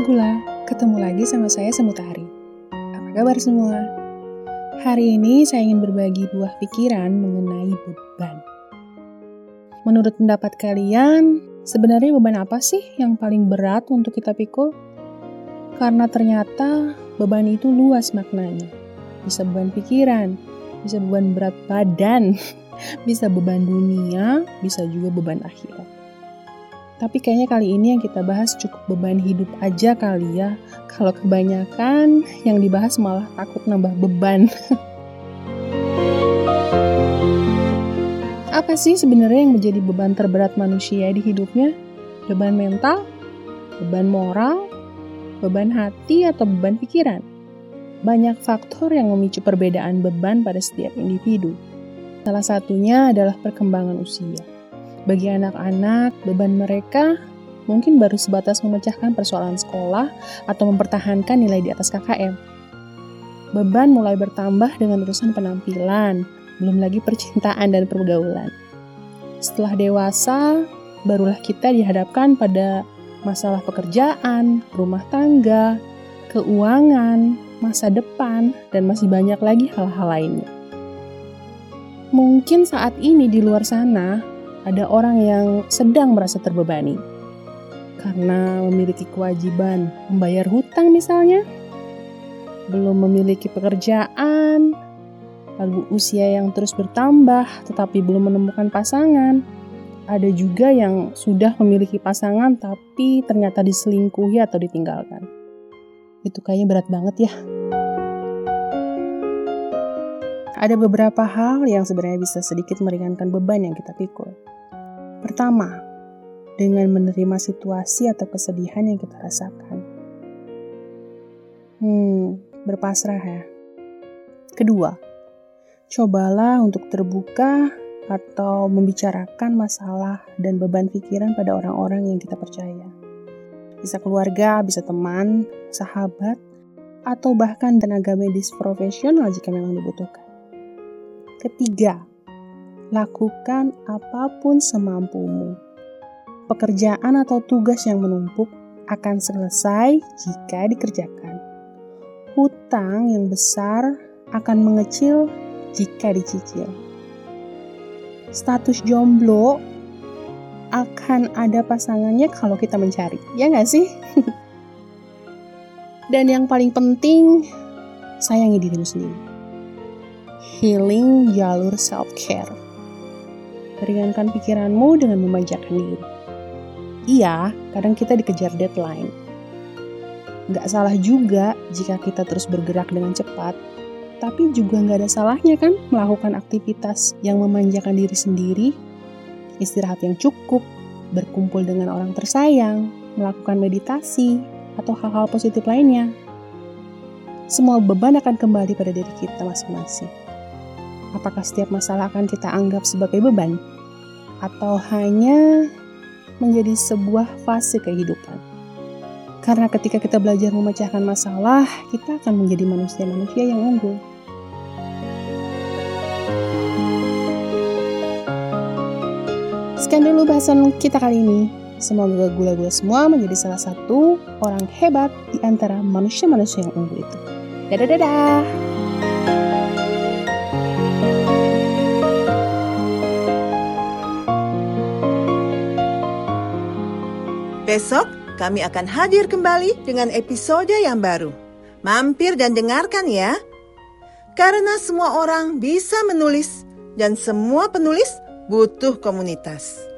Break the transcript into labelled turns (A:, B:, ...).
A: Gula-gula, ketemu lagi sama saya Semutari. Apa kabar semua? Hari ini saya ingin berbagi buah pikiran mengenai beban. Menurut pendapat kalian, sebenarnya beban apa sih yang paling berat untuk kita pikul? Karena ternyata beban itu luas maknanya. Bisa beban pikiran, bisa beban berat badan, bisa beban dunia, bisa juga beban akhirat. Tapi kayaknya kali ini yang kita bahas cukup beban hidup aja kali ya. Kalau kebanyakan yang dibahas malah takut nambah beban. Apa sih sebenarnya yang menjadi beban terberat manusia di hidupnya? Beban mental, beban moral, beban hati, atau beban pikiran? Banyak faktor yang memicu perbedaan beban pada setiap individu. Salah satunya adalah perkembangan usia. Bagi anak-anak, beban mereka mungkin baru sebatas memecahkan persoalan sekolah atau mempertahankan nilai di atas KKM. Beban mulai bertambah dengan urusan penampilan, belum lagi percintaan dan pergaulan. Setelah dewasa, barulah kita dihadapkan pada masalah pekerjaan, rumah tangga, keuangan, masa depan, dan masih banyak lagi hal-hal lainnya. Mungkin saat ini di luar sana ada orang yang sedang merasa terbebani karena memiliki kewajiban membayar hutang misalnya, belum memiliki pekerjaan, lalu usia yang terus bertambah tetapi belum menemukan pasangan. Ada juga yang sudah memiliki pasangan tapi ternyata diselingkuhi atau ditinggalkan. Itu kayaknya berat banget ya. Ada beberapa hal yang sebenarnya bisa sedikit meringankan beban yang kita pikul. Pertama, dengan menerima situasi atau kesedihan yang kita rasakan. Hmm, berpasrah ya. Kedua, cobalah untuk terbuka atau membicarakan masalah dan beban pikiran pada orang-orang yang kita percaya. Bisa keluarga, bisa teman, sahabat, atau bahkan tenaga medis profesional jika memang dibutuhkan. Ketiga, lakukan apa pun semampumu. Pekerjaan atau tugas yang menumpuk akan selesai jika dikerjakan. Hutang yang besar akan mengecil jika dicicil. Status jomblo akan ada pasangannya kalau kita mencari, ya nggak sih? Dan yang paling penting, sayangi dirimu sendiri healing jalur self-care. Ringankan pikiranmu dengan memanjakan diri. Iya, kadang kita dikejar deadline. Gak salah juga jika kita terus bergerak dengan cepat, tapi juga gak ada salahnya kan melakukan aktivitas yang memanjakan diri sendiri, istirahat yang cukup, berkumpul dengan orang tersayang, melakukan meditasi, atau hal-hal positif lainnya. Semua beban akan kembali pada diri kita masing-masing. Apakah setiap masalah akan kita anggap sebagai beban? Atau hanya menjadi sebuah fase kehidupan? Karena ketika kita belajar memecahkan masalah, kita akan menjadi manusia-manusia yang unggul. Sekian dulu bahasan kita kali ini. Semoga gula-gula semua menjadi salah satu orang hebat di antara manusia-manusia yang unggul itu. Dadah-dadah!
B: Besok kami akan hadir kembali dengan episode yang baru. Mampir dan dengarkan ya. Karena semua orang bisa menulis dan semua penulis butuh komunitas.